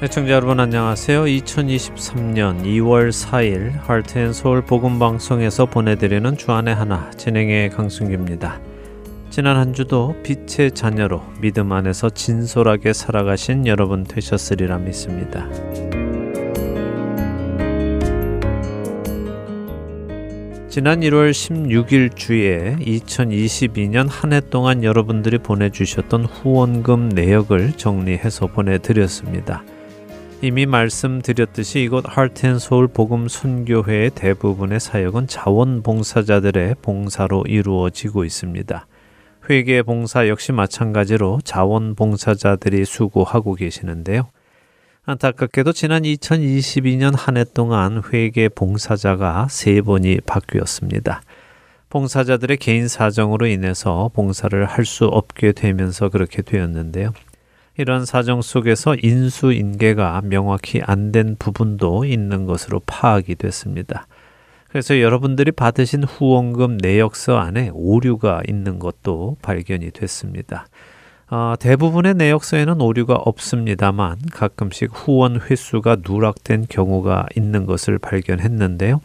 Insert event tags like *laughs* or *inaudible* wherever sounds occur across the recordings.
애청자 여러분 안녕하세요. 2023년 2월 4일 하트앤서울 복음방송에서 보내드리는 주안의 하나 진행의 강승규입니다. 지난 한 주도 빛의 자녀로 믿음 안에서 진솔하게 살아가신 여러분 되셨으리라 믿습니다. 지난 1월 16일 주에 2022년 한 해 동안 여러분들이 보내주셨던 후원금 내역을 정리해서 보내드렸습니다. 이미 말씀드렸듯이 이곳 하트앤소울 복음 선교회의 대부분의 사역은 자원봉사자들의 봉사로 이루어지고 있습니다. 회계 봉사 역시 마찬가지로 자원봉사자들이 수고하고 계시는데요. 안타깝게도 지난 2022년 한 해 동안 회계 봉사자가 세 번이 바뀌었습니다. 봉사자들의 개인 사정으로 인해서 봉사를 할 수 없게 되면서 그렇게 되었는데요. 이런 사정 속에서 인수인계가 명확히 안 된 부분도 있는 것으로 파악이 됐습니다. 그래서 여러분들이 받으신 후원금 내역서 안에 오류가 있는 것도 발견이 됐습니다. 어, 대부분의 내역서에는 오류가 없습니다만 가끔씩 후원 횟수가 누락된 경우가 있는 것을 발견했는데요.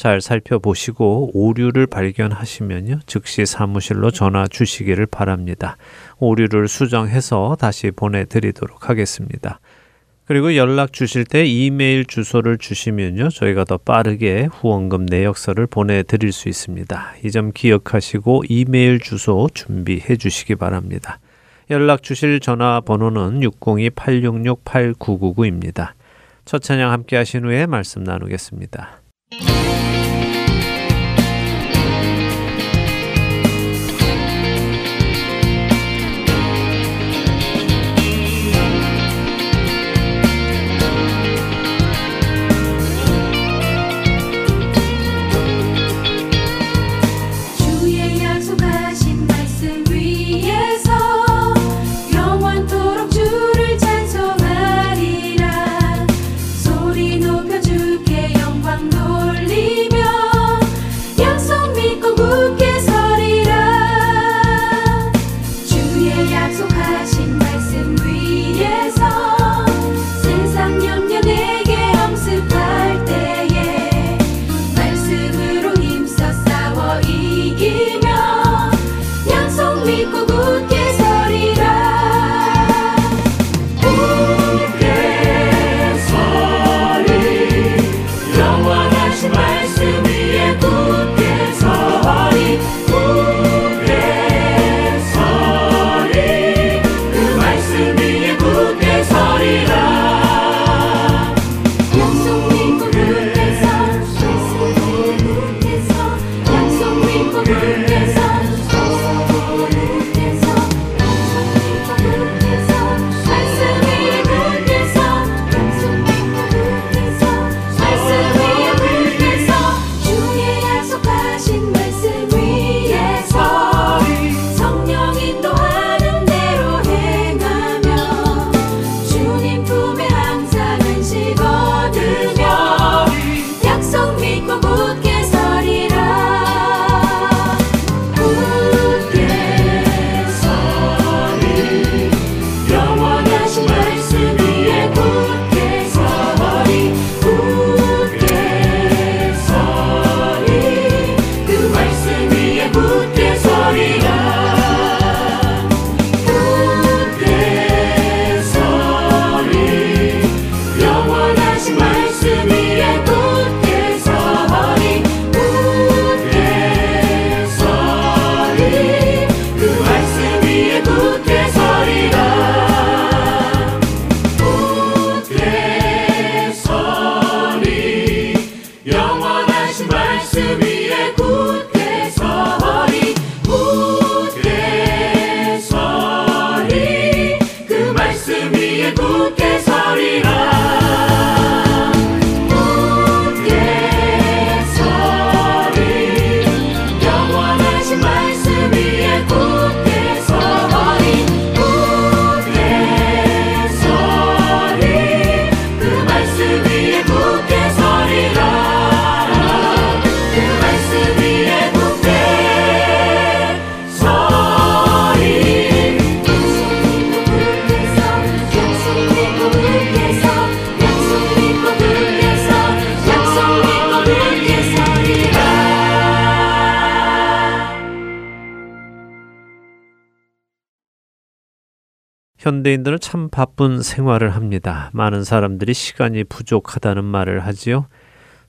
잘 살펴보시고 오류를 발견하시면요. 즉시 사무실로 전화 주시기를 바랍니다. 오류를 수정해서 다시 보내드리도록 하겠습니다. 그리고 연락 주실 때 이메일 주소를 주시면요. 저희가 더 빠르게 후원금 내역서를 보내드릴 수 있습니다. 이 점 기억하시고 이메일 주소 준비해 주시기 바랍니다. 연락 주실 전화번호는 602-866-8999입니다. 첫 찬양 함께 하신 후에 말씀 나누겠습니다. 현대인들은 참 바쁜 생활을 합니다. 많은 사람들이 시간이 부족하다는 말을 하지요.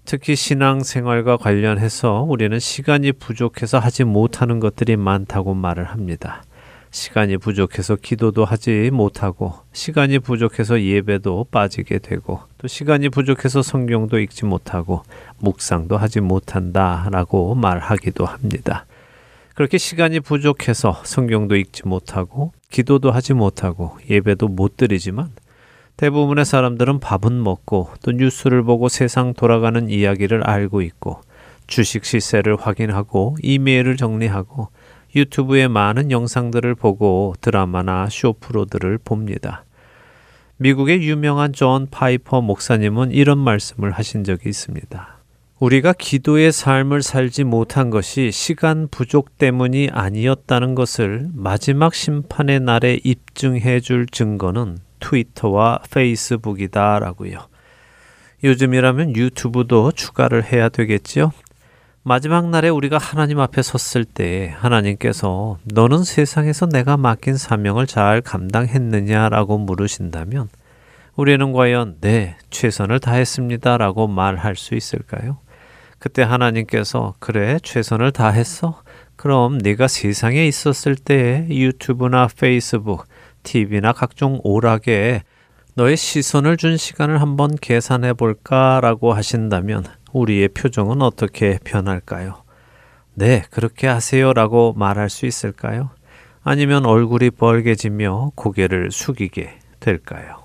특히 신앙 생활과 관련해서 우리는 시간이 부족해서 하지 못하는 것들이 많다고 말을 합니다. 시간이 부족해서 기도도 하지 못하고, 시간이 부족해서 예배도 빠지게 되고, 또 시간이 부족해서 성경도 읽지 못하고, 묵상도 하지 못한다 라고 말하기도 합니다. 그렇게 시간이 부족해서 성경도 읽지 못하고, 기도도 하지 못하고, 예배도 못 드리지만, 대부분의 사람들은 밥은 먹고 또 뉴스를 보고 세상 돌아가는 이야기를 알고 있고 주식 시세를 확인하고 이메일을 정리하고 유튜브에 많은 영상들을 보고 드라마나 쇼프로들을 봅니다. 미국의 유명한 존 파이퍼 목사님은 이런 말씀을 하신 적이 있습니다. 우리가 기도의 삶을 살지 못한 것이 시간 부족 때문이 아니었다는 것을 마지막 심판의 날에 입증해 줄 증거는 트위터와 페이스북이다라고요. 요즘이라면 유튜브도 추가를 해야 되겠지요. 마지막 날에 우리가 하나님 앞에 섰을 때 하나님께서 너는 세상에서 내가 맡긴 사명을 잘 감당했느냐라고 물으신다면 우리는 과연 네, 최선을 다했습니다라고 말할 수 있을까요? 그때 하나님께서 그래, 최선을 다했어? 그럼 네가 세상에 있었을 때 유튜브나 페이스북, TV나 각종 오락에 너의 시선을 준 시간을 한번 계산해 볼까라고 하신다면 우리의 표정은 어떻게 변할까요? 네, 그렇게 하세요라고 말할 수 있을까요? 아니면 얼굴이 벌게지며 고개를 숙이게 될까요?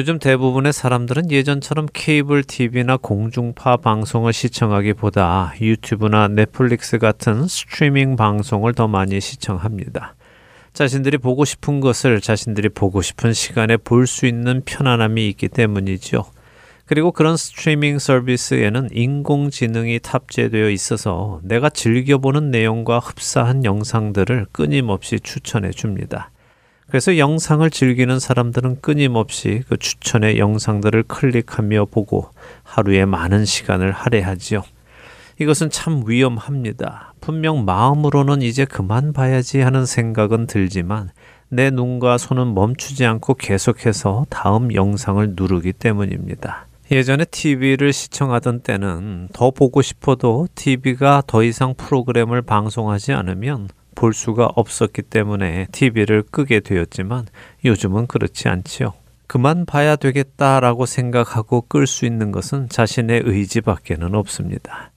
요즘 대부분의 사람들은 예전처럼 케이블 TV나 공중파 방송을 시청하기보다 유튜브나 넷플릭스 같은 스트리밍 방송을 더 많이 시청합니다. 자신들이 보고 싶은 것을 자신들이 보고 싶은 시간에 볼 수 있는 편안함이 있기 때문이죠. 그리고 그런 스트리밍 서비스에는 인공지능이 탑재되어 있어서 내가 즐겨보는 내용과 흡사한 영상들을 끊임없이 추천해 줍니다. 그래서 영상을 즐기는 사람들은 끊임없이 그 추천의 영상들을 클릭하며 보고 하루에 많은 시간을 할애하지요. 이것은 참 위험합니다. 분명 마음으로는 이제 그만 봐야지 하는 생각은 들지만 내 눈과 손은 멈추지 않고 계속해서 다음 영상을 누르기 때문입니다. 예전에 TV를 시청하던 때는 더 보고 싶어도 TV가 더 이상 프로그램을 방송하지 않으면 볼 수가 없었기 때문에 TV를 끄게 되었지만 요즘은 그렇지 않지요. 그만 봐야 되겠다라고 생각하고 끌 수 있는 것은 자신의 의지밖에는 없습니다.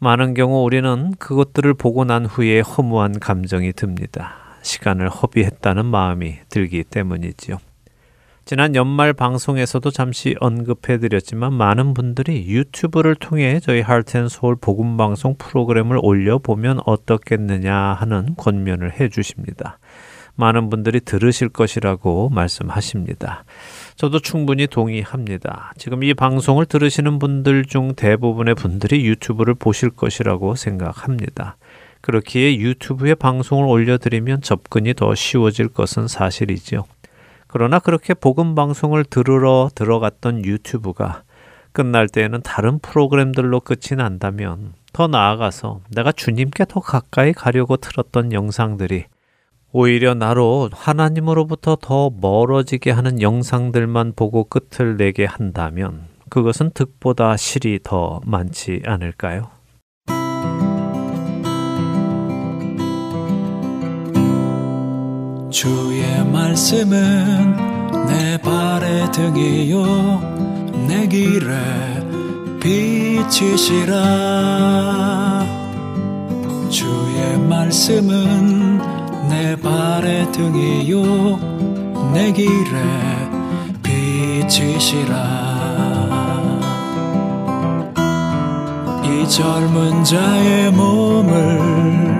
많은 경우 우리는 그것들을 보고 난 후에 허무한 감정이 듭니다. 시간을 허비했다는 마음이 들기 때문이지요. 지난 연말 방송에서도 잠시 언급해 드렸지만 많은 분들이 유튜브를 통해 저희 할텐서울 복음 방송 프로그램을 올려 보면 어떻겠느냐 하는 권면을 해 주십니다. 많은 분들이 들으실 것이라고 말씀하십니다. 저도 충분히 동의합니다. 지금 이 방송을 들으시는 분들 중 대부분의 분들이 유튜브를 보실 것이라고 생각합니다. 그렇기에 유튜브에 방송을 올려드리면 접근이 더 쉬워질 것은 사실이지요. 그러나 그렇게 복음 방송을 들으러 들어갔던 유튜브가 끝날 때에는 다른 프로그램들로 끝이 난다면 더 나아가서 내가 주님께 더 가까이 가려고 틀었던 영상들이 오히려 나로 하나님으로부터 더 멀어지게 하는 영상들만 보고 끝을 내게 한다면 그것은 득보다 실이 더 많지 않을까요? 주의 말씀은 내 발의 등이요 내 길에 빛이시라. 주의 말씀은 내 발의 등이요 내 길에 빛이시라. 이 젊은 자의 몸을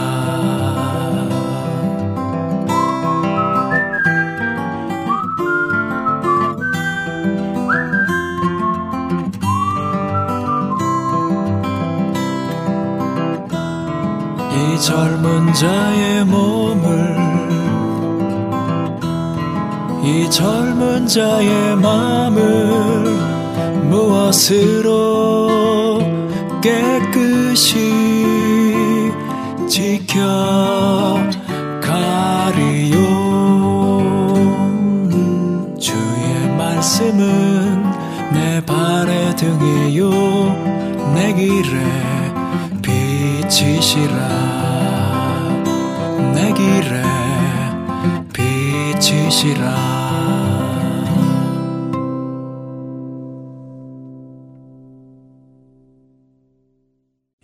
젊은 자의 몸을 이 젊은 자의 마음을 무엇으로 깨끗이 지켜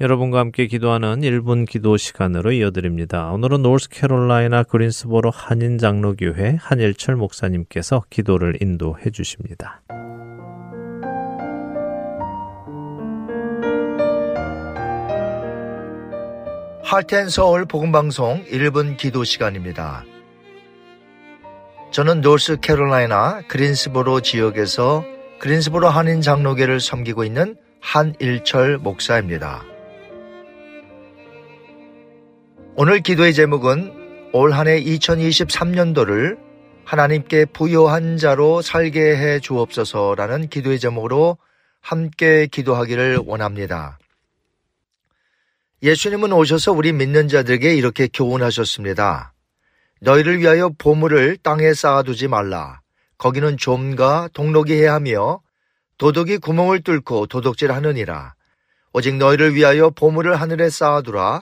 여러분과 함께 기도하는 1분 기도 시간으로 이어드립니다. 오늘은 노스캐롤라이나 그린스보로 한인 장로교회 한일철 목사님께서 기도를 인도해 주십니다. 할텐 서울 복음 방송 1분 기도 시간입니다. 저는 노스 캐롤라이나 그린스보로 지역에서 그린스보로 한인 장로교를 섬기고 있는 한일철 목사입니다. 오늘 기도의 제목은 올 한 해 2023년도를 하나님께 부요한 자로 살게 해 주옵소서라는 기도의 제목으로 함께 기도하기를 원합니다. 예수님은 오셔서 우리 믿는 자들에게 이렇게 교훈하셨습니다. 너희를 위하여 보물을 땅에 쌓아두지 말라. 거기는 좀과 동록이 해하며 도둑이 구멍을 뚫고 도둑질 하느니라. 오직 너희를 위하여 보물을 하늘에 쌓아두라.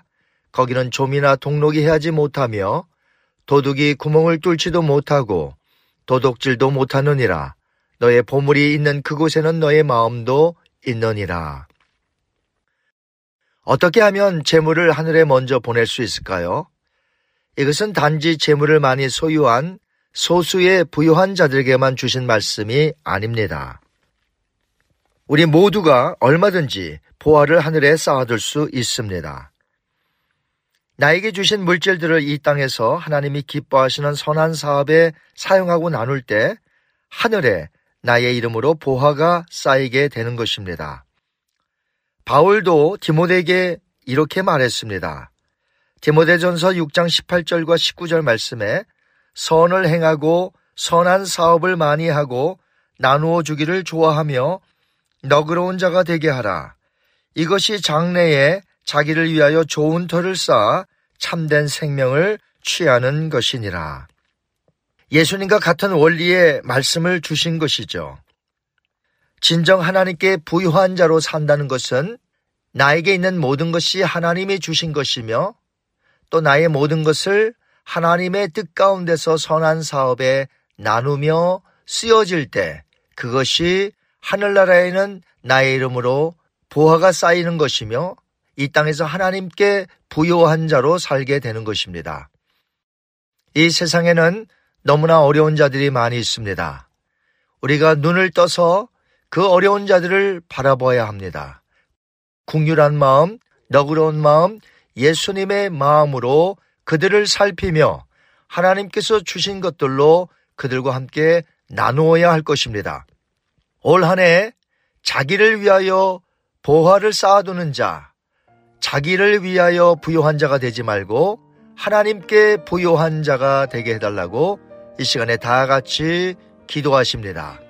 거기는 좀이나 동록이 해하지 못하며 도둑이 구멍을 뚫지도 못하고 도둑질도 못하느니라. 너의 보물이 있는 그곳에는 너의 마음도 있느니라. 어떻게 하면 재물을 하늘에 먼저 보낼 수 있을까요? 이것은 단지 재물을 많이 소유한 소수의 부유한 자들에게만 주신 말씀이 아닙니다. 우리 모두가 얼마든지 보화를 하늘에 쌓아둘 수 있습니다. 나에게 주신 물질들을 이 땅에서 하나님이 기뻐하시는 선한 사업에 사용하고 나눌 때 하늘에 나의 이름으로 보화가 쌓이게 되는 것입니다. 바울도 디모데에게 이렇게 말했습니다. 디모데전서 6장 18절과 19절 말씀에 선을 행하고 선한 사업을 많이 하고 나누어 주기를 좋아하며 너그러운 자가 되게 하라. 이것이 장래에 자기를 위하여 좋은 터를 쌓아 참된 생명을 취하는 것이니라. 예수님과 같은 원리의 말씀을 주신 것이죠. 진정 하나님께 부유한 자로 산다는 것은 나에게 있는 모든 것이 하나님이 주신 것이며 또 나의 모든 것을 하나님의 뜻 가운데서 선한 사업에 나누며 쓰여질 때 그것이 하늘나라에는 나의 이름으로 보화가 쌓이는 것이며 이 땅에서 하나님께 부요한 자로 살게 되는 것입니다. 이 세상에는 너무나 어려운 자들이 많이 있습니다. 우리가 눈을 떠서 그 어려운 자들을 바라봐야 합니다. 국률한 마음, 너그러운 마음, 예수님의 마음으로 그들을 살피며 하나님께서 주신 것들로 그들과 함께 나누어야 할 것입니다. 올 한 해 자기를 위하여 보화를 쌓아두는 자, 자기를 위하여 부요한 자가 되지 말고 하나님께 부요한 자가 되게 해달라고 이 시간에 다 같이 기도하십니다.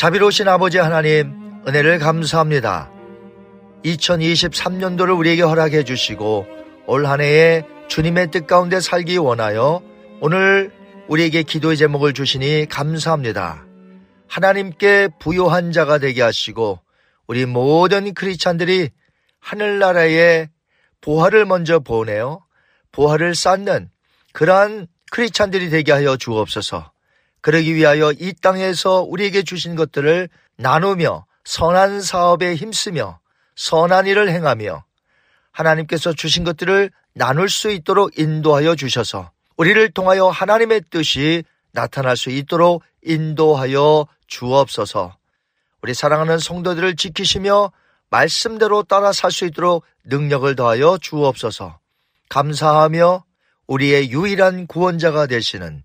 자비로우신 아버지 하나님, 은혜를 감사합니다. 2023년도를 우리에게 허락해 주시고 올 한 해에 주님의 뜻 가운데 살기 원하여 오늘 우리에게 기도의 제목을 주시니 감사합니다. 하나님께 부요한 자가 되게 하시고 우리 모든 크리스찬들이 하늘나라에 보화를 먼저 보내어 보화를 쌓는 그러한 크리스찬들이 되게 하여 주옵소서. 그러기 위하여 이 땅에서 우리에게 주신 것들을 나누며 선한 사업에 힘쓰며 선한 일을 행하며 하나님께서 주신 것들을 나눌 수 있도록 인도하여 주셔서 우리를 통하여 하나님의 뜻이 나타날 수 있도록 인도하여 주옵소서. 우리 사랑하는 성도들을 지키시며 말씀대로 따라 살 수 있도록 능력을 더하여 주옵소서. 감사하며 우리의 유일한 구원자가 되시는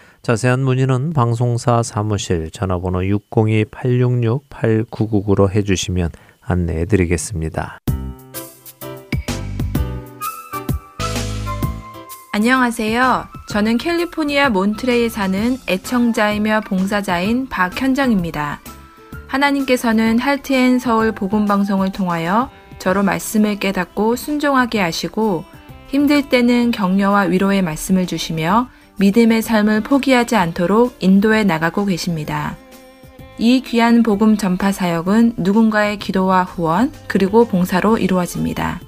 자세한 문의는 방송사 사무실 전화번호 602-866-8999로 해주시면 안내해 드리겠습니다. 안녕하세요. 저는 캘리포니아 몬트레이에 사는 애청자이며 봉사자인 박현정입니다. 하나님께서는 할트앤 서울 복음 방송을 통하여 저로 말씀을 깨닫고 순종하게 하시고 힘들 때는 격려와 위로의 말씀을 주시며 믿음의 삶을 포기하지 않도록 인도해 나가고 계십니다. 이 귀한 복음 전파 사역은 누군가의 기도와 후원 그리고 봉사로 이루어집니다.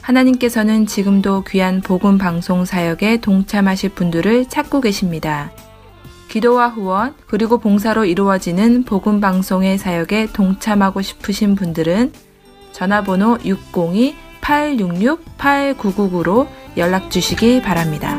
하나님께서는 지금도 귀한 복음 방송 사역에 동참하실 분들을 찾고 계십니다. 기도와 후원 그리고 봉사로 이루어지는 복음 방송의 사역에 동참하고 싶으신 분들은 전화번호 602-866-8999로 연락 주시기 바랍니다.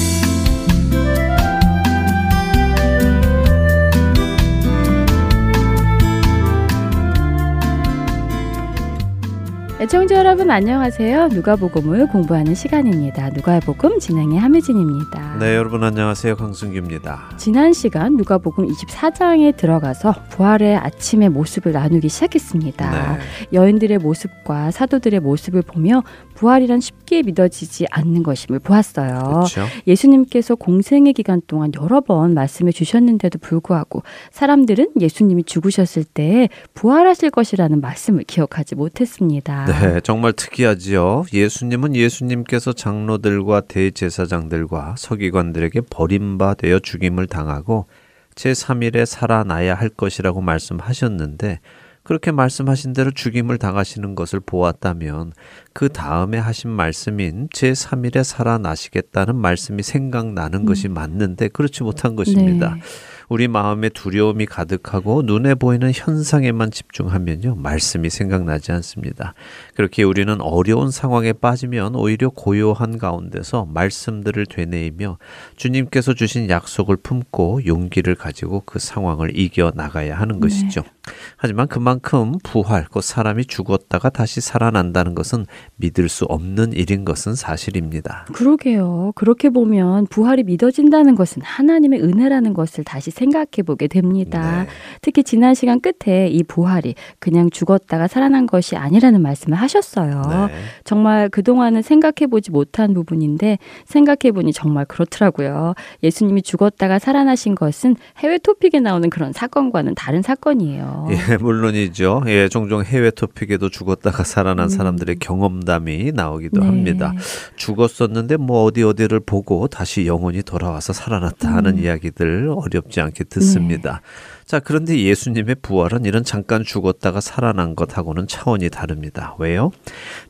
애청자 여러분 안녕하세요. 누가복음을 공부하는 시간입니다. 누가복음 진행의 함혜진입니다. 네, 여러분 안녕하세요. 강승규입니다. 지난 시간 누가복음 24장에 들어가서 부활의 아침의 모습을 나누기 시작했습니다. 네. 여인들의 모습과 사도들의 모습을 보며 부활이란 쉽게 믿어지지 않는 것임을 보았어요. 그렇죠. 예수님께서 공생의 기간 동안 여러 번 말씀해 주셨는데도 불구하고 사람들은 예수님이 죽으셨을 때 부활하실 것이라는 말씀을 기억하지 못했습니다. 네, 정말 특이하지요. 예수님은 예수님께서 장로들과 대제사장들과 서기관들에게 버림받아 죽임을 당하고 제3일에 살아나야 할 것이라고 말씀하셨는데 그렇게 말씀하신 대로 죽임을 당하시는 것을 보았다면 그 다음에 하신 말씀인 제3일에 살아나시겠다는 말씀이 생각나는 것이 맞는데 그렇지 못한 것입니다. 네. 우리 마음에 두려움이 가득하고 눈에 보이는 현상에만 집중하면요. 말씀이 생각나지 않습니다. 그렇게 우리는 어려운 상황에 빠지면 오히려 고요한 가운데서 말씀들을 되뇌이며 주님께서 주신 약속을 품고 용기를 가지고 그 상황을 이겨 나가야 하는 것이죠. 하지만 그만큼 부활, 그 사람이 죽었다가 다시 살아난다는 것은 믿을 수 없는 일인 것은 사실입니다. 그러게요. 그렇게 보면 부활이 믿어진다는 것은 하나님의 은혜라는 것을 다시 생각해 보게 됩니다. 네. 특히 지난 시간 끝에 이 부활이 그냥 죽었다가 살아난 것이 아니라는 말씀을 하셨어요. 네. 정말 그동안은 생각해 보지 못한 부분인데 생각해 보니 정말 그렇더라고요. 예수님이 죽었다가 살아나신 것은 해외 토픽에 나오는 그런 사건과는 다른 사건이에요. 예, *laughs* 물론이죠. 예, 종종 해외 토픽에도 죽었다가 살아난 사람들의 경험담이 나오기도 네. 합니다. 죽었었는데 뭐 어디 어디를 보고 다시 영혼이 돌아와서 살아났다 하는 이야기들 어렵지 않게 듣습니다. 자, 그런데 예수님의 부활은 이런 잠깐 죽었다가 살아난 것하고는 차원이 다릅니다. 왜요?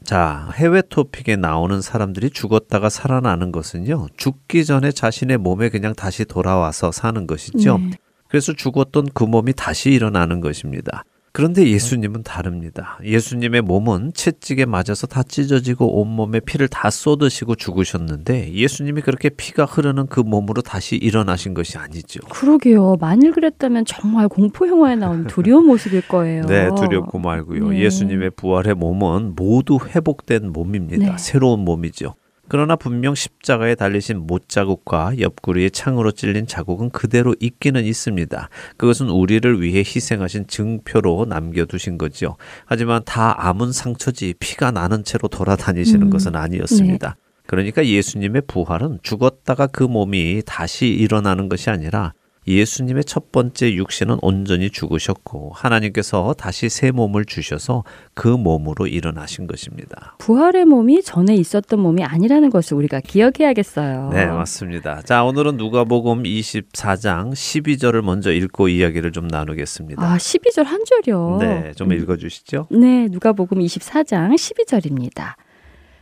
자, 해외 토픽에 나오는 사람들이 죽었다가 살아나는 것은요, 죽기 전에 자신의 몸에 그냥 다시 돌아와서 사는 것이죠. 네. 그래서 죽었던 그 몸이 다시 일어나는 것입니다. 그런데 예수님은 다릅니다. 예수님의 몸은 채찍에 맞아서 다 찢어지고 온몸에 피를 다 쏟으시고 죽으셨는데 예수님이 그렇게 피가 흐르는 그 몸으로 다시 일어나신 것이 아니죠. 그러게요. 만일 그랬다면 정말 공포 영화에 나오는 두려운 모습일 거예요. 네, 두렵고 말고요. 네. 예수님의 부활의 몸은 모두 회복된 몸입니다. 네. 새로운 몸이죠. 그러나 분명 십자가에 달리신 못자국과 옆구리에 창으로 찔린 자국은 그대로 있기는 있습니다. 그것은 우리를 위해 희생하신 증표로 남겨두신 거죠. 하지만 다 아문 상처지 피가 나는 채로 돌아다니시는 음, 것은 아니었습니다. 그러니까 예수님의 부활은 죽었다가 그 몸이 다시 일어나는 것이 아니라 예수님의 첫 번째 육신은 온전히 죽으셨고 하나님께서 다시 새 몸을 주셔서 그 몸으로 일어나신 것입니다. 부활의 몸이 전에 있었던 몸이 아니라는 것을 우리가 기억해야겠어요. 네, 맞습니다. 자, 오늘은 누가복음 24장 12절을 먼저 읽고 이야기를 좀 나누겠습니다. 아, 12절 한 절이요. 네, 좀 읽어 주시죠. 네, 누가복음 24장 12절입니다.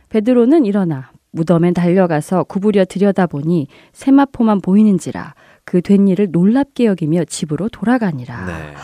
베드로는 일어나 무덤에 달려가서 구부려 들여다보니 세마포만 보이는지라 그 된 일을 놀랍게 여기며 집으로 돌아가니라. 네.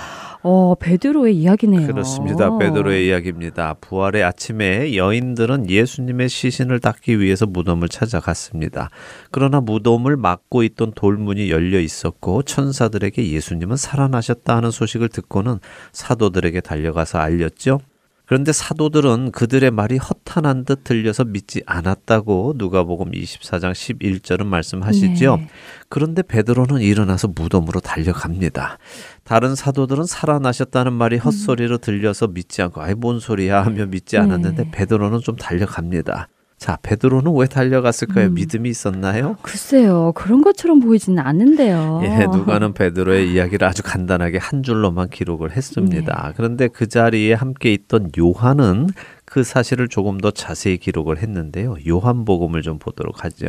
어, 베드로의 이야기네요. 그렇습니다. 베드로의 이야기입니다. 부활의 아침에 여인들은 예수님의 시신을 닦기 위해서 무덤을 찾아갔습니다. 그러나 무덤을 막고 있던 돌문이 열려 있었고 천사들에게 예수님은 살아나셨다 하는 소식을 듣고는 사도들에게 달려가서 알렸죠. 그런데 사도들은 그들의 말이 허탄한 듯 들려서 믿지 않았다고 누가복음 24장 11절은 말씀하시죠. 네. 그런데 베드로는 일어나서 무덤으로 달려갑니다. 다른 사도들은 살아나셨다는 말이 헛소리로 들려서 믿지 않고 아이 뭔 소리야 하며 믿지 않았는데 네. 베드로는 좀 달려갑니다. 자, 베드로는 왜 달려갔을까요? 음. 믿음이 있었나요? 글쎄요, 그런 것처럼 보이지는 않는데요. 예, 누가는 베드로의 이야기를 아주 간단하게 한 줄로만 기록을 했습니다. 그런데 그 자리에 함께 있던 요한은 그 사실을 조금 더 자세히 기록을 했는데요. 요한복음을 좀 보도록 하죠.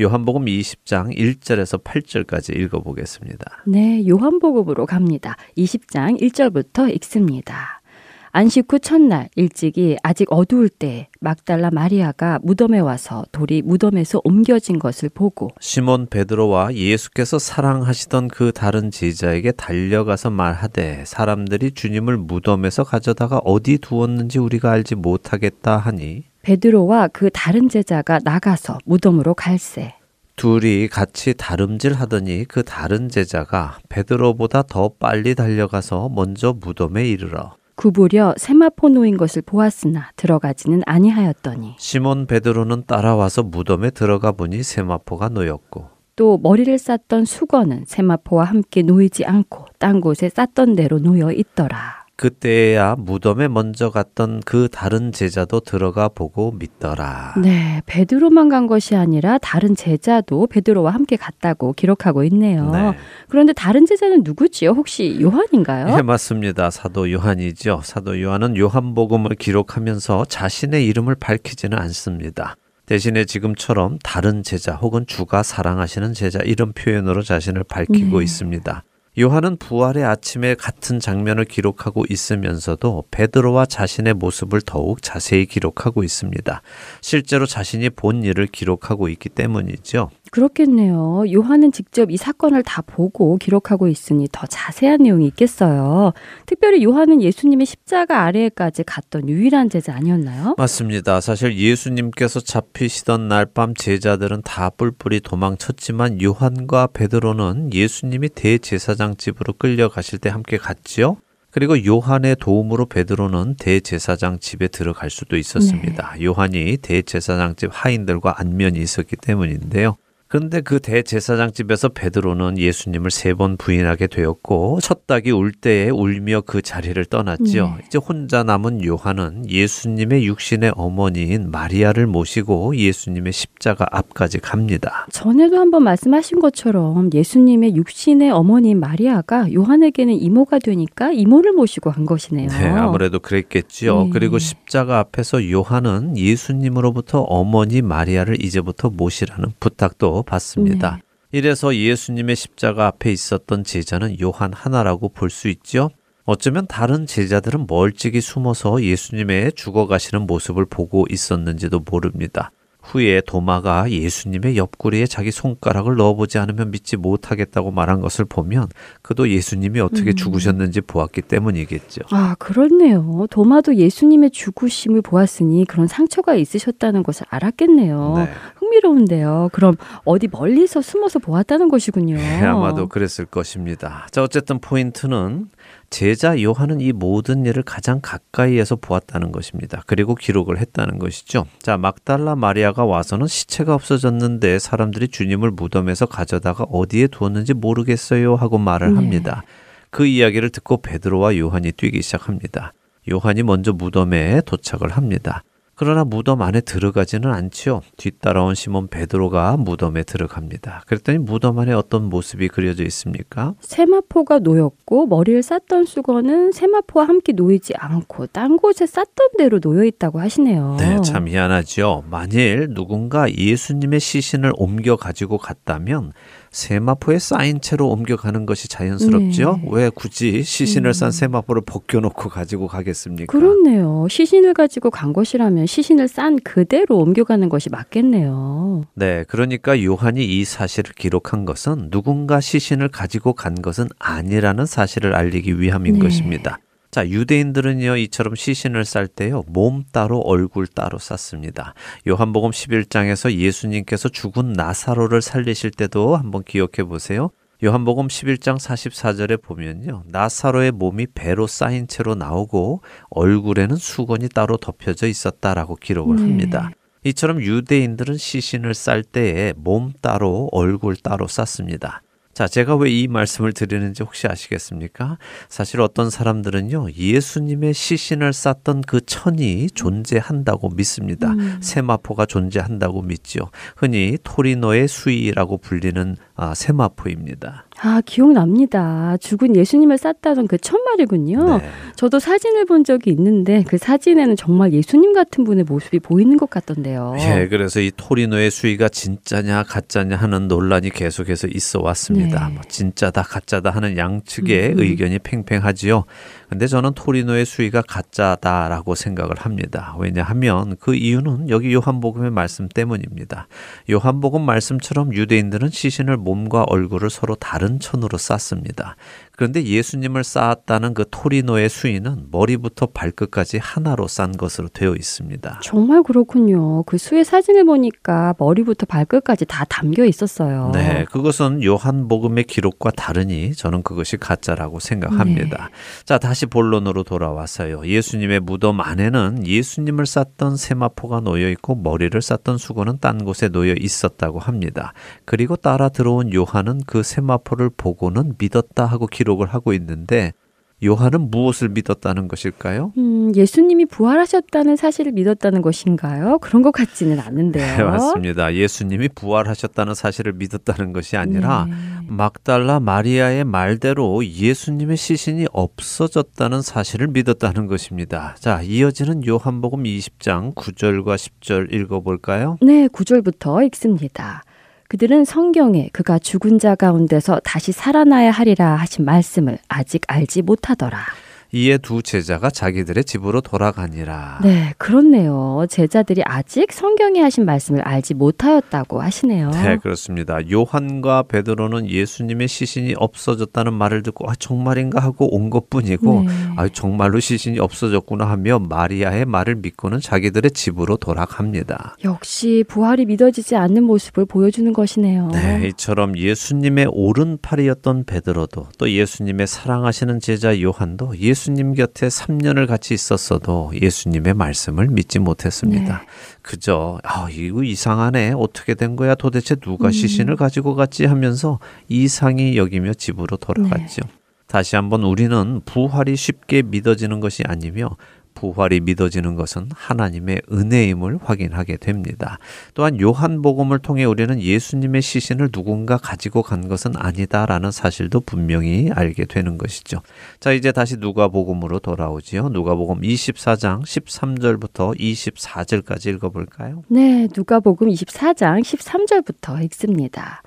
요한복음 20장 1절에서 8절까지 읽어보겠습니다. 네, 요한복음으로 갑니다. 20장 1절부터 읽습니다. 안식 후 첫날 일찍이 아직 어두울 때 막달라 마리아가 무덤에 와서 돌이 무덤에서 옮겨진 것을 보고 시몬 베드로와 예수께서 사랑하시던 그 다른 제자에게 달려가서 말하되 사람들이 주님을 무덤에서 가져다가 어디 두었는지 우리가 알지 못하겠다 하니 베드로와 그 다른 제자가 나가서 무덤으로 갈새. 둘이 같이 다름질 하더니 그 다른 제자가 베드로보다 더 빨리 달려가서 먼저 무덤에 이르러 구부려 세마포 놓인 것을 보았으나 들어가지는 아니하였더니 시몬 베드로는 따라와서 무덤에 들어가 보니 세마포가 놓였고 또 머리를 쌌던 수건은 세마포와 함께 놓이지 않고 딴 곳에 쌌던 대로 놓여 있더라. 그때야 무덤에 먼저 갔던 그 다른 제자도 들어가 보고 믿더라. 네, 베드로만 간 것이 아니라 다른 제자도 베드로와 함께 갔다고 기록하고 있네요. 네. 그런데 다른 제자는 누구지요? 혹시 요한인가요? 예, 맞습니다. 사도 요한이죠. 사도 요한은 요한복음을 기록하면서 자신의 이름을 밝히지는 않습니다. 대신에 지금처럼 다른 제자 혹은 주가 사랑하시는 제자 이런 표현으로 자신을 밝히고 네. 있습니다. 요한은 부활의 아침에 같은 장면을 기록하고 있으면서도 베드로와 자신의 모습을 더욱 자세히 기록하고 있습니다. 실제로 자신이 본 일을 기록하고 있기 때문이죠. 그렇겠네요. 요한은 직접 이 사건을 다 보고 기록하고 있으니 더 자세한 내용이 있겠어요. 특별히 요한은 예수님의 십자가 아래에까지 갔던 유일한 제자 아니었나요? 맞습니다. 사실 예수님께서 잡히시던 날 밤 제자들은 다 뿔뿔이 도망쳤지만 요한과 베드로는 예수님이 대제사장 집으로 끌려가실 때 함께 갔지요. 그리고 요한의 도움으로 베드로는 대제사장 집에 들어갈 수도 있었습니다. 요한이 대제사장 집 하인들과 안면이 있었기 때문인데요. 그런데 그 대제사장 집에서 베드로는 예수님을 세 번 부인하게 되었고 첫 닭이 울 때에 울며 그 자리를 떠났지요. 네. 이제 혼자 남은 요한은 예수님의 육신의 어머니인 마리아를 모시고 예수님의 십자가 앞까지 갑니다. 전에도 한번 말씀하신 것처럼 예수님의 육신의 어머니인 마리아가 요한에게는 이모가 되니까 이모를 모시고 간 것이네요. 네, 아무래도 그랬겠지요. 네. 그리고 십자가 앞에서 요한은 예수님으로부터 어머니 마리아를 이제부터 모시라는 부탁도 받습니다. 네. 이래서 예수님의 십자가 앞에 있었던 제자는 요한 하나라고 볼 수 있죠. 어쩌면 다른 제자들은 멀찍이 숨어서 예수님의 죽어가시는 모습을 보고 있었는지도 모릅니다. 후에 도마가 예수님의 옆구리에 자기 손가락을 넣어보지 않으면 믿지 못하겠다고 말한 것을 보면 그도 예수님이 어떻게 음. 죽으셨는지 보았기 때문이겠죠. 아, 그렇네요. 도마도 예수님의 죽으심을 보았으니 그런 상처가 있으셨다는 것을 알았겠네요. 네. 흥미로운데요. 그럼 어디 멀리서 숨어서 보았다는 것이군요. 네, 아마도 그랬을 것입니다. 자, 어쨌든 포인트는 제자 요한은 이 모든 일을 가장 가까이에서 보았다는 것입니다. 그리고 기록을 했다는 것이죠. 자, 막달라 마리아가 와서는 시체가 없어졌는데 사람들이 주님을 무덤에서 가져다가 어디에 두었는지 모르겠어요 하고 말을 네. 합니다. 그 이야기를 듣고 베드로와 요한이 뛰기 시작합니다. 요한이 먼저 무덤에 도착을 합니다. 그러나 무덤 안에 들어가지는 않지요. 뒤따라온 시몬 베드로가 무덤에 들어갑니다. 그랬더니 무덤 안에 어떤 모습이 그려져 있습니까? 세마포가 놓였고 머리를 쌌던 수건은 세마포와 함께 놓이지 않고 딴 곳에 쌌던 대로 놓여 있다고 하시네요. 네, 참 희한하죠. 만일 누군가 예수님의 시신을 옮겨 가지고 갔다면 세마포에 쌓인 채로 옮겨가는 것이 자연스럽죠. 네. 왜 굳이 시신을 음. 싼 세마포를 벗겨놓고 가지고 가겠습니까? 그렇네요. 시신을 가지고 간 것이라면 시신을 싼 그대로 옮겨가는 것이 맞겠네요. 네, 그러니까 요한이 이 사실을 기록한 것은 누군가 시신을 가지고 간 것은 아니라는 사실을 알리기 위함인 네. 것입니다. 자, 유대인들은요, 이처럼 시신을 쌀 때요, 몸 따로 얼굴 따로 쌌습니다. 요한복음 11장에서 예수님께서 죽은 나사로를 살리실 때도 한번 기억해 보세요. 요한복음 11장 44절에 보면요. 나사로의 몸이 배로 쌓인 채로 나오고 얼굴에는 수건이 따로 덮여져 있었다라고 기록을 네. 합니다. 이처럼 유대인들은 시신을 쌀 때에 몸 따로 얼굴 따로 쌌습니다. 자, 제가 왜 이 말씀을 드리는지 혹시 아시겠습니까? 사실 어떤 사람들은요, 예수님의 시신을 쌌던 그 천이 존재한다고 믿습니다. 음. 세마포가 존재한다고 믿지요. 흔히 토리노의 수위라고 불리는 아, 세마포입니다. 아, 기억납니다. 죽은 예수님을 쌌다던 그 천말이군요. 네. 저도 사진을 본 적이 있는데 그 사진에는 정말 예수님 같은 분의 모습이 보이는 것 같던데요. 예, 그래서 이 토리노의 수위가 진짜냐 가짜냐 하는 논란이 계속해서 있어 왔습니다. 네. 뭐 진짜다 가짜다 하는 양측의 음. 의견이 팽팽하지요. 근데 저는 토리노의 수위가 가짜다라고 생각을 합니다. 왜냐하면 그 이유는 여기 요한복음의 말씀 때문입니다. 요한복음 말씀처럼 유대인들은 시신을 몸과 얼굴을 서로 다른 천으로 쌌습니다. 그런데 예수님을 쌓았다는 그 토리노의 수위는 머리부터 발끝까지 하나로 싼 것으로 되어 있습니다. 정말 그렇군요. 그 수의 사진을 보니까 머리부터 발끝까지 다 담겨 있었어요. 네, 그것은 요한복음의 기록과 다르니 저는 그것이 가짜라고 생각합니다. 자, 다시 본론으로 돌아와서요. 예수님의 무덤 안에는 예수님을 쌌던 세마포가 놓여 있고 머리를 쌌던 수건은 딴 곳에 놓여 있었다고 합니다. 그리고 따라 들어온 요한은 그 세마포를 보고는 믿었다 하고 기록 을 하고 있는데 요한은 무엇을 믿었다는 것일까요? 음, 예수님이 부활하셨다는 사실을 믿었다는 것인가요? 그런 것 같지는 않는데요. 네, 맞습니다. 예수님이 부활하셨다는 사실을 믿었다는 것이 아니라 네. 막달라 마리아의 말대로 예수님의 시신이 없어졌다는 사실을 믿었다는 것입니다. 자, 이어지는 요한복음 20장 9절과 10절 읽어볼까요? 네, 9절부터 읽습니다. 그들은 성경에 그가 죽은 자 가운데서 다시 살아나야 하리라 하신 말씀을 아직 알지 못하더라. 이에 두 제자가 자기들의 집으로 돌아가니라. 네, 그렇네요. 제자들이 아직 성경에 하신 말씀을 알지 못하였다고 하시네요. 네, 그렇습니다. 요한과 베드로는 예수님의 시신이 없어졌다는 말을 듣고 아, 정말인가 하고 온 것뿐이고 네. 아, 정말로 시신이 없어졌구나 하며 마리아의 말을 믿고는 자기들의 집으로 돌아갑니다. 역시 부활이 믿어지지 않는 모습을 보여주는 것이네요. 네, 이처럼 예수님의 오른팔이었던 베드로도 또 예수님의 사랑하시는 제자 요한도 예수 님 곁에 3년을 같이 있었어도 예수님의 말씀을 믿지 못했습니다. 네. 그저 아, 이거 이상하네. 어떻게 된 거야? 도대체 누가 음. 시신을 가지고 갔지 하면서 이상히 여기며 집으로 돌아갔죠. 네. 다시 한번 우리는 부활이 쉽게 믿어지는 것이 아니며 부활이 믿어지는 것은 하나님의 은혜임을 확인하게 됩니다. 또한 요한복음을 통해 우리는 예수님의 시신을 누군가 가지고 간 것은 아니다라는 사실도 분명히 알게 되는 것이죠. 자, 이제 다시 누가복음으로 돌아오지요. 누가복음 24장 13절부터 24절까지 읽어 볼까요? 네, 누가복음 24장 13절부터 읽습니다.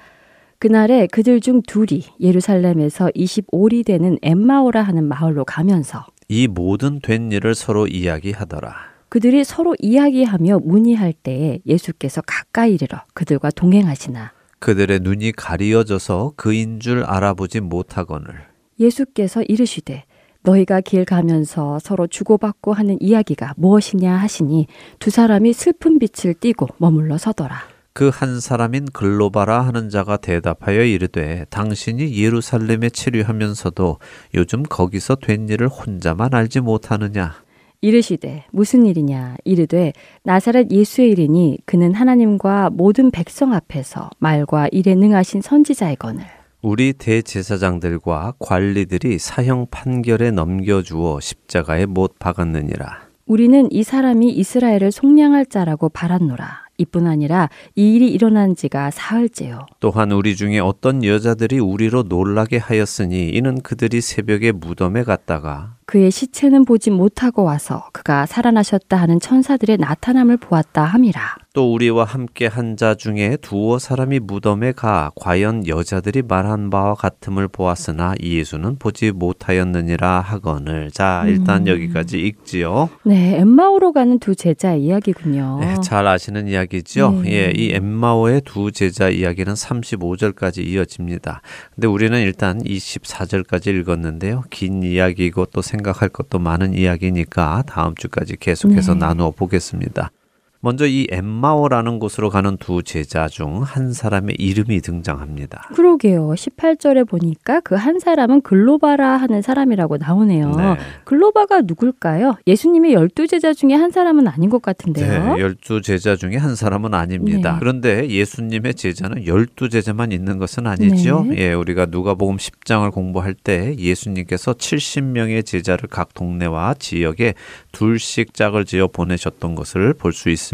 그날에 그들 중 둘이 예루살렘에서 25리 되는 엠마오라 하는 마을로 가면서 이 모든 된 일을 서로 이야기하더라. 그들이 서로 이야기하며 문의할 때에 예수께서 가까이 이르러 그들과 동행하시나 그들의 눈이 가리어져서 그인 줄 알아보지 못하거늘 예수께서 이르시되 너희가 길 가면서 서로 주고받고 하는 이야기가 무엇이냐 하시니 두 사람이 슬픈 빛을 띠고 머물러 서더라. 그 한 사람인 글로바라 하는 자가 대답하여 이르되 당신이 예루살렘에 체류하면서도 요즘 거기서 된 일을 혼자만 알지 못하느냐? 이르시되 무슨 일이냐? 이르되 나사렛 예수의 일이니 그는 하나님과 모든 백성 앞에서 말과 일에 능하신 선지자이거늘. 우리 대제사장들과 관리들이 사형 판결에 넘겨주어 십자가에 못 박았느니라. 우리는 이 사람이 이스라엘을 속량할 자라고 바랐노라. 이뿐 아니라 이 일이 일어난 지가 사흘째요. 또한 우리 중에 어떤 여자들이 우리로 놀라게 하였으니 이는 그들이 새벽에 무덤에 갔다가 그의 시체는 보지 못하고 와서 그가 살아나셨다 하는 천사들의 나타남을 보았다 함이라. 또 우리와 함께 한 자 중에 두어 사람이 무덤에 가 과연 여자들이 말한 바와 같음을 보았으나 예수는 보지 못하였느니라 하거늘 자 일단 음. 여기까지 읽지요. 네, 엠마오로 가는 두 제자의 이야기군요. 네, 잘 아시는 이야기죠. 네. 예, 이 엠마오의 두 제자 이야기는 35절까지 이어집니다. 근데 우리는 일단 24절까지 읽었는데요. 긴 이야기이고 또 생각할 것도 많은 이야기니까 다음 주까지 계속해서 네. 나누어 보겠습니다. 먼저 이 엠마오라는 곳으로 가는 두 제자 중 한 사람의 이름이 등장합니다. 그러게요. 18절에 보니까 그 한 사람은 글로바라 하는 사람이라고 나오네요. 네. 글로바가 누굴까요? 예수님의 열두 제자 중에 한 사람은 아닌 것 같은데요. 네, 열두 제자 중에 한 사람은 아닙니다. 네. 그런데 예수님의 제자는 열두 제자만 있는 것은 아니죠. 네. 예, 우리가 누가복음 10장을 공부할 때 예수님께서 70명의 제자를 각 동네와 지역에 둘씩 짝을 지어 보내셨던 것을 볼 수 있습니다.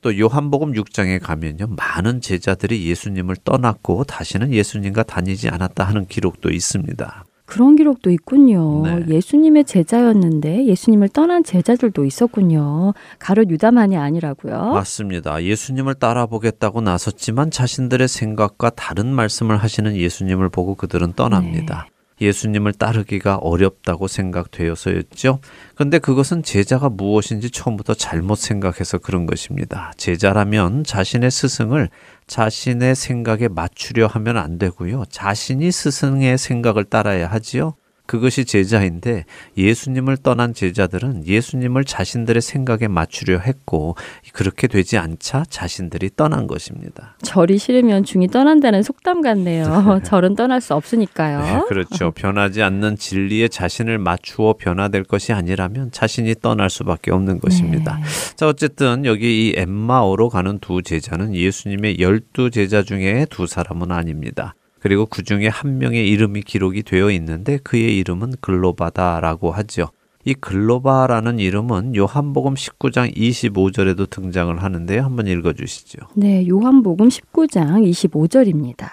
또 요한복음 6장에 가면요. 많은 제자들이 예수님을 떠났고 다시는 예수님과 다니지 않았다 하는 기록도 있습니다. 그런 기록도 있군요. 네. 예수님의 제자였는데 예수님을 떠난 제자들도 있었군요. 가롯 유다만이 아니라고요. 맞습니다. 예수님을 따라보겠다고 나섰지만 자신들의 생각과 다른 말씀을 하시는 예수님을 보고 그들은 떠납니다. 예수님을 따르기가 어렵다고 생각되어서였죠. 그런데 그것은 제자가 무엇인지 처음부터 잘못 생각해서 그런 것입니다. 제자라면 자신의 스승을 자신의 생각에 맞추려 하면 안 되고요. 자신이 스승의 생각을 따라야 하지요. 그것이 제자인데 예수님을 떠난 제자들은 예수님을 자신들의 생각에 맞추려 했고 그렇게 되지 않자 자신들이 떠난 것입니다. 절이 싫으면 중이 떠난다는 속담 같네요. *laughs* 절은 떠날 수 없으니까요. 네, 그렇죠. 변하지 않는 진리에 자신을 맞추어 변화될 것이 아니라면 자신이 떠날 수밖에 없는 것입니다. 네. 자, 어쨌든 여기 이 엠마오로 가는 두 제자는 예수님의 열두 제자 중에 두 사람은 아닙니다. 그리고 그 중에 한 명의 이름이 기록이 되어 있는데 그의 이름은 글로바다라고 하죠. 이 글로바라는 이름은 요한복음 19장 25절에도 등장을 하는데요. 한번 읽어 주시죠. 네, 요한복음 19장 25절입니다.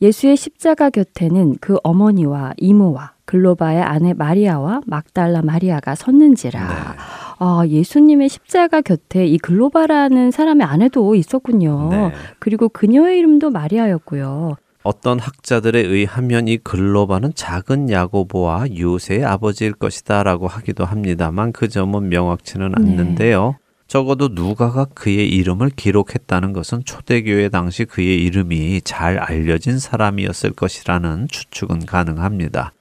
예수의 십자가 곁에는 그 어머니와 이모와 글로바의 아내 마리아와 막달라 마리아가 섰는지라. 네. 아, 예수님의 십자가 곁에 이 글로바라는 사람의 아내도 있었군요. 네. 그리고 그녀의 이름도 마리아였고요. 어떤 학자들에 의하면 이 글로바는 작은 야고보와 요새의 아버지일 것이다라고 하기도 합니다만 그 점은 명확치는 네. 않는데요. 적어도 누가가 그의 이름을 기록했다는 것은 초대교회 당시 그의 이름이 잘 알려진 사람이었을 것이라는 추측은 가능합니다.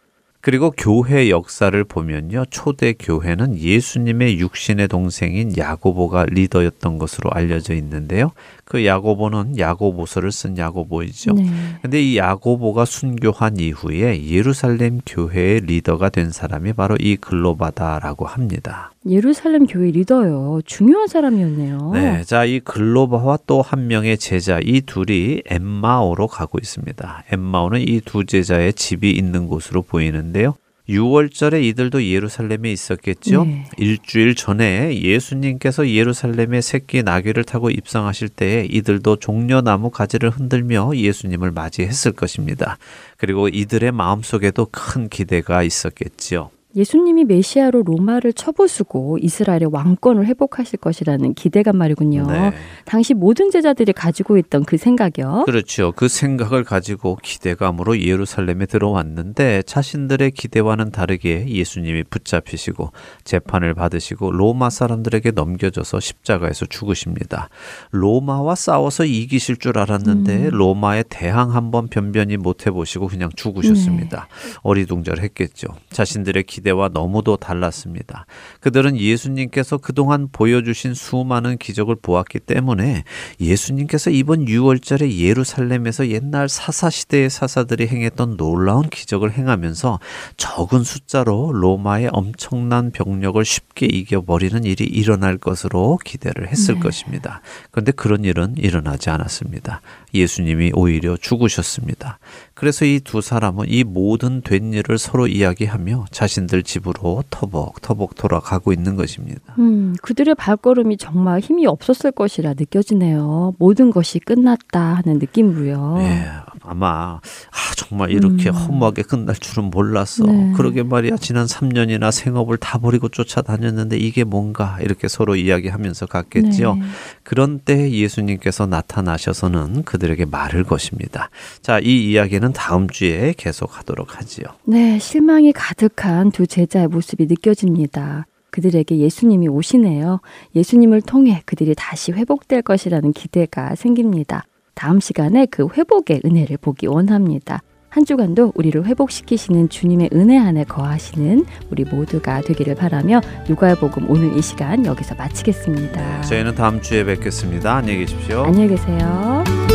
그리고 교회 역사를 보면요. 초대 교회는 예수님의 육신의 동생인 야고보가 리더였던 것으로 알려져 있는데요. 그 야고보는 야고보서를 쓴 야고보이죠. 네. 근데 이 야고보가 순교한 이후에 예루살렘 교회의 리더가 된 사람이 바로 이 글로바다라고 합니다. 예루살렘 교회 리더요. 중요한 사람이었네요. 네, 자, 이 글로바와 또 한 명의 제자, 이 둘이 엠마오로 가고 있습니다. 엠마오는 이 두 제자의 집이 있는 곳으로 보이는데요. 6월절에 이들도 예루살렘에 있었겠죠. 네. 일주일 전에 예수님께서 예루살렘에 새끼 나귀를 타고 입성하실 때에 이들도 종려나무 가지를 흔들며 예수님을 맞이했을 것입니다. 그리고 이들의 마음속에도 큰 기대가 있었겠지요. 예수님이 메시아로 로마를 쳐부수고 이스라엘의 왕권을 회복하실 것이라는 기대감 말이군요. 네. 당시 모든 제자들이 가지고 있던 그 생각이요. 그렇죠. 그 생각을 가지고 기대감으로 예루살렘에 들어왔는데 자신들의 기대와는 다르게 예수님이 붙잡히시고 재판을 받으시고 로마 사람들에게 넘겨져서 십자가에서 죽으십니다. 로마와 싸워서 이기실 줄 알았는데 로마에 대항 한번 변변히 못 해보시고 그냥 죽으셨습니다. 어리둥절했겠죠. 자신들의 기대 와 너무도 달랐습니다. 그들은 예수님께서 그동안 보여주신 수많은 기적을 보았기 때문에 예수님께서 이번 6월절에 예루살렘에서 옛날 사사시대의 사사들이 행했던 놀라운 기적을 행하면서 적은 숫자로 로마의 엄청난 병력을 쉽게 이겨버리는 일이 일어날 것으로 기대를 했을 것입니다. 그런데 그런 일은 일어나지 않았습니다. 예수님이 오히려 죽으셨습니다. 그래서 이 두 사람은 이 모든 된 일을 서로 이야기하며 자기들 집으로 터벅터벅 돌아가고 있는 것입니다. 음, 그들의 발걸음이 정말 힘이 없었을 것이라 느껴지네요. 모든 것이 끝났다 하는 느낌으로요. 예, 아마 아, 정말 이렇게 음. 허무하게 끝날 줄은 몰랐어. 네. 그러게 말이야. 지난 3년이나 생업을 다 버리고 쫓아다녔는데 이게 뭔가 이렇게 서로 이야기하면서 갔겠지요. 네. 그런 때 예수님께서 나타나셔서는 그들에게 말을 것입니다. 자, 이 이야기는 다음 주에 계속 하도록 하지요. 네, 실망이 가득한 두 제자의 모습이 느껴집니다. 그들에게 예수님이 오시네요. 예수님을 통해 그들이 다시 회복될 것이라는 기대가 생깁니다. 다음 시간에 그 회복의 은혜를 보기 원합니다. 한 주간도 우리를 회복시키시는 주님의 은혜 안에 거하시는 우리 모두가 되기를 바라며 누가복음 오늘 이 시간 여기서 마치겠습니다. 저희는 다음 주에 뵙겠습니다. 안녕히 계십시오. 안녕히 계세요.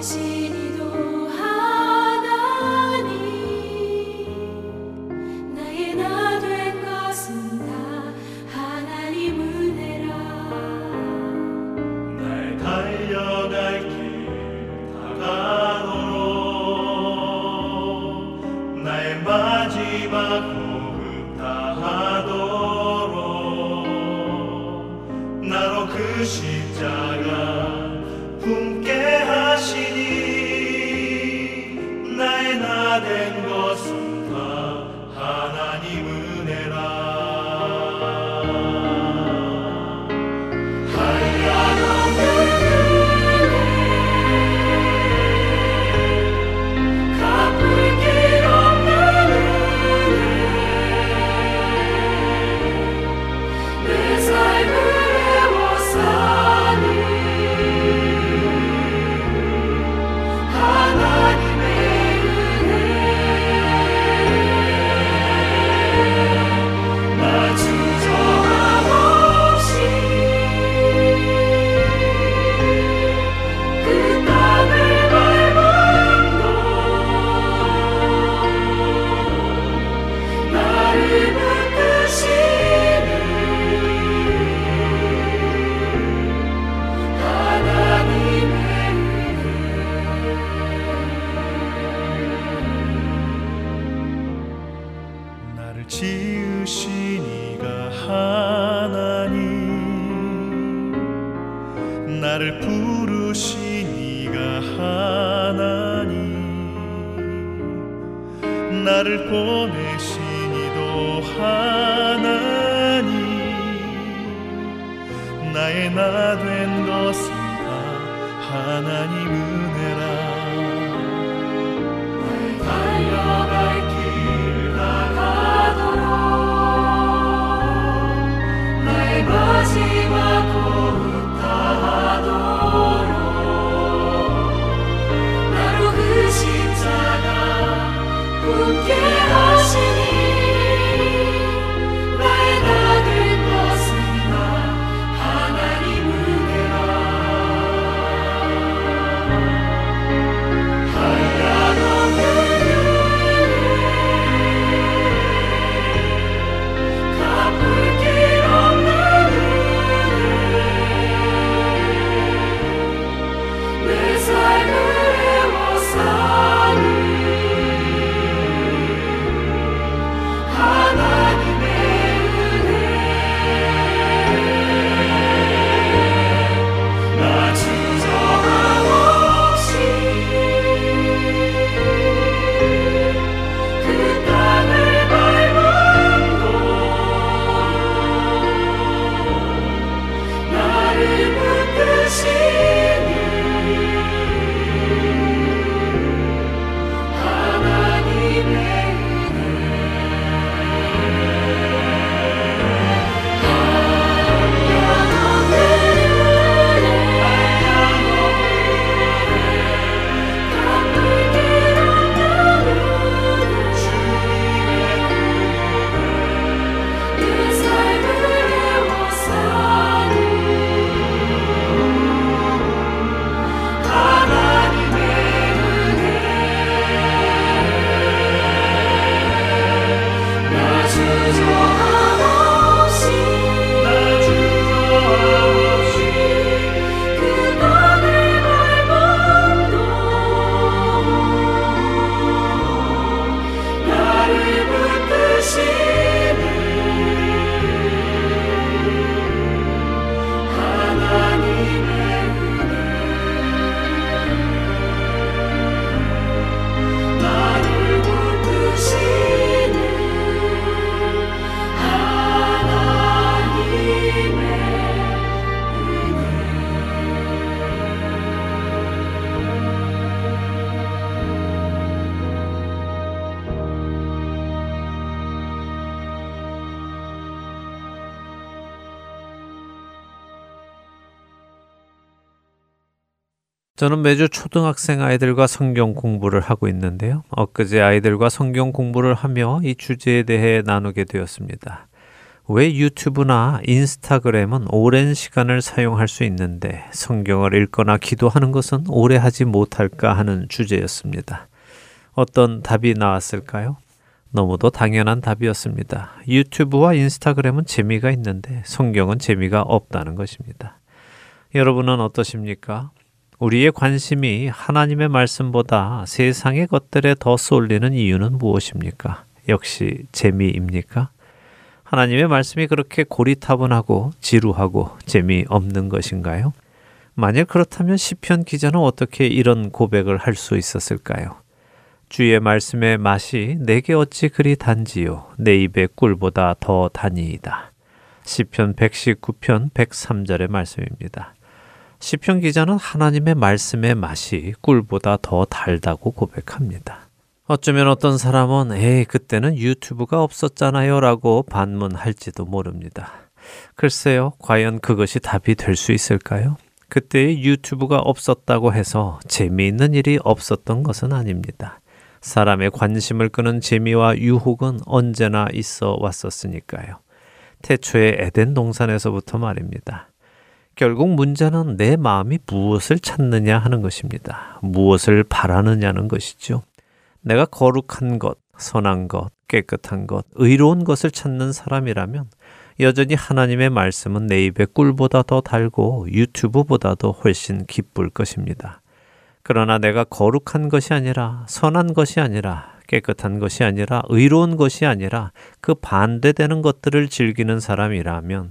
보 보내신 이도 하나님. 나의 나 된 것은 다 하나님 은혜라. 달려갈 길 나가도록. 나의 마지막 품게 하시니 저는 매주 초등학생 아이들과 성경 공부를 하고 있는데요. 엊그제 아이들과 성경 공부를 하며 이 주제에 대해 나누게 되었습니다. 왜 유튜브나 인스타그램은 오랜 시간을 사용할 수 있는데 성경을 읽거나 기도하는 것은 오래 하지 못할까 하는 주제였습니다. 어떤 답이 나왔을까요? 너무도 당연한 답이었습니다. 유튜브와 인스타그램은 재미가 있는데 성경은 재미가 없다는 것입니다. 여러분은 어떠십니까? 우리의 관심이 하나님의 말씀보다 세상의 것들에 더 쏠리는 이유는 무엇입니까? 역시 재미입니까? 하나님의 말씀이 그렇게 고리타분하고 지루하고 재미없는 것인가요? 만일 그렇다면 시편 기자는 어떻게 이런 고백을 할 수 있었을까요? 주의 말씀의 맛이 내게 어찌 그리 단지요 내 입의 꿀보다 더 다니이다. 시편 119편 103절의 말씀입니다. 시편 기자는 하나님의 말씀의 맛이 꿀보다 더 달다고 고백합니다. 어쩌면 어떤 사람은 에이 그때는 유튜브가 없었잖아요 라고 반문할지도 모릅니다. 글쎄요 과연 그것이 답이 될 수 있을까요? 그때 유튜브가 없었다고 해서 재미있는 일이 없었던 것은 아닙니다. 사람의 관심을 끄는 재미와 유혹은 언제나 있어 왔었으니까요. 태초의 에덴 동산에서부터 말입니다. 결국 문제는 내 마음이 무엇을 찾느냐 하는 것입니다. 무엇을 바라느냐는 것이죠. 내가 거룩한 것, 선한 것, 깨끗한 것, 의로운 것을 찾는 사람이라면 여전히 하나님의 말씀은 내 입에 꿀보다 더 달고 유튜브보다도 훨씬 기쁠 것입니다. 그러나 내가 거룩한 것이 아니라 선한 것이 아니라 깨끗한 것이 아니라 의로운 것이 아니라 그 반대되는 것들을 즐기는 사람이라면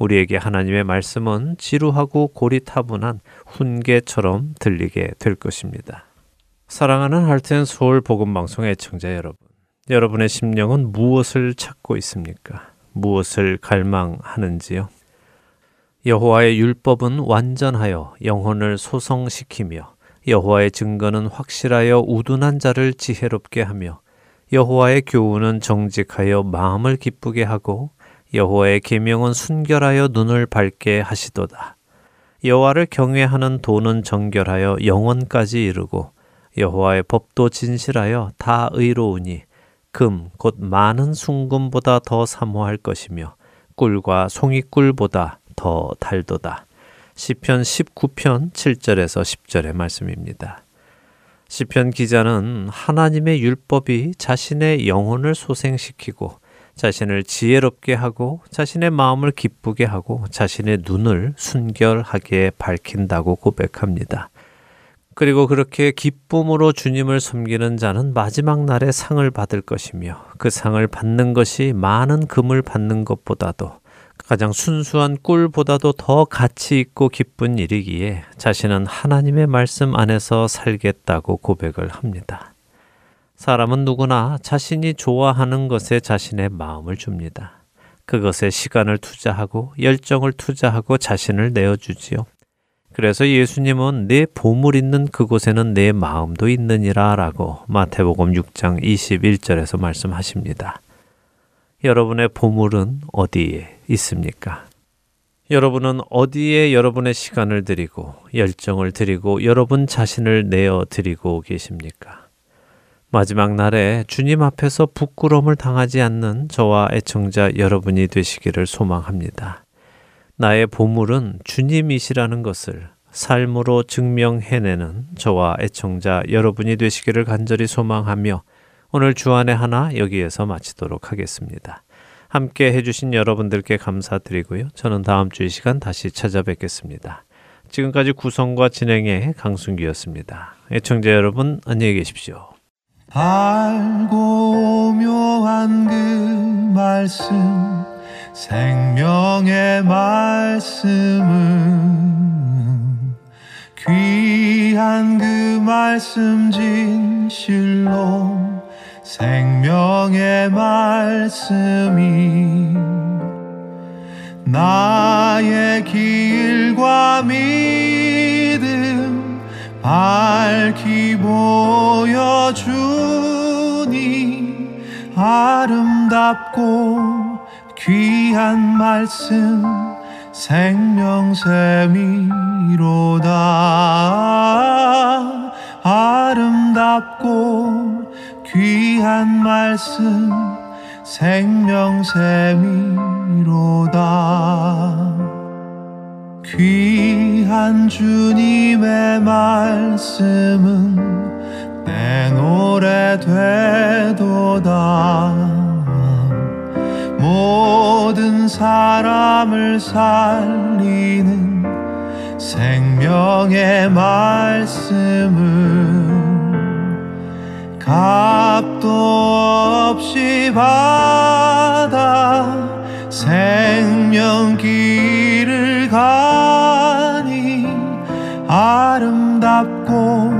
우리에게 하나님의 말씀은 지루하고 고리타분한 훈계처럼 들리게 될 것입니다. 사랑하는 할텐 서울 복음 방송의 청자 여러분, 여러분의 심령은 무엇을 찾고 있습니까? 무엇을 갈망하는지요? 여호와의 율법은 완전하여 영혼을 소성시키며 여호와의 증거는 확실하여 우둔한 자를 지혜롭게 하며 여호와의 교훈은 정직하여 마음을 기쁘게 하고 여호와의 계명은 순결하여 눈을 밝게 하시도다. 여호와를 경외하는 도는 정결하여 영원까지 이르고 여호와의 법도 진실하여 다 의로우니 금 곧 많은 순금보다 더 사모할 것이며 꿀과 송이꿀보다 더 달도다. 시편 19편 7절에서 10절의 말씀입니다. 시편 기자는 하나님의 율법이 자신의 영혼을 소생시키고 자신을 지혜롭게 하고 자신의 마음을 기쁘게 하고 자신의 눈을 순결하게 밝힌다고 고백합니다. 그리고 그렇게 기쁨으로 주님을 섬기는 자는 마지막 날에 상을 받을 것이며 그 상을 받는 것이 많은 금을 받는 것보다도 가장 순수한 꿀보다도 더 가치 있고 기쁜 일이기에 자신은 하나님의 말씀 안에서 살겠다고 고백을 합니다. 사람은 누구나 자신이 좋아하는 것에 자신의 마음을 줍니다. 그것에 시간을 투자하고 열정을 투자하고 자신을 내어주지요. 그래서 예수님은 내 보물 있는 그곳에는 내 마음도 있느니라 라고 마태복음 6장 21절에서 말씀하십니다. 여러분의 보물은 어디에 있습니까? 여러분은 어디에 여러분의 시간을 드리고 열정을 드리고 여러분 자신을 내어 드리고 계십니까? 마지막 날에 주님 앞에서 부끄러움을 당하지 않는 저와 애청자 여러분이 되시기를 소망합니다. 나의 보물은 주님이시라는 것을 삶으로 증명해내는 저와 애청자 여러분이 되시기를 간절히 소망하며 오늘 주안의 하나 여기에서 마치도록 하겠습니다. 함께 해주신 여러분들께 감사드리고요. 저는 다음 주 이 시간 다시 찾아뵙겠습니다. 지금까지 구성과 진행의 강순기였습니다. 애청자 여러분 안녕히 계십시오. 알고 묘한 그 말씀 생명의 말씀은 귀한 그 말씀 진실로 생명의 말씀이 나의 길과 믿 아름답고 귀한 말씀 생명샘이로다. 아름답고 귀한 말씀 생명샘이로다. 귀한 주님의 말씀은 내 노래 되도다 모든 사람을 살리는 생명의 말씀을 값도 없이 받아 생명 길을 가니 아름답고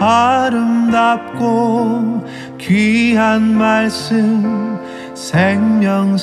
아름답고 귀한 말씀 생명샘이로다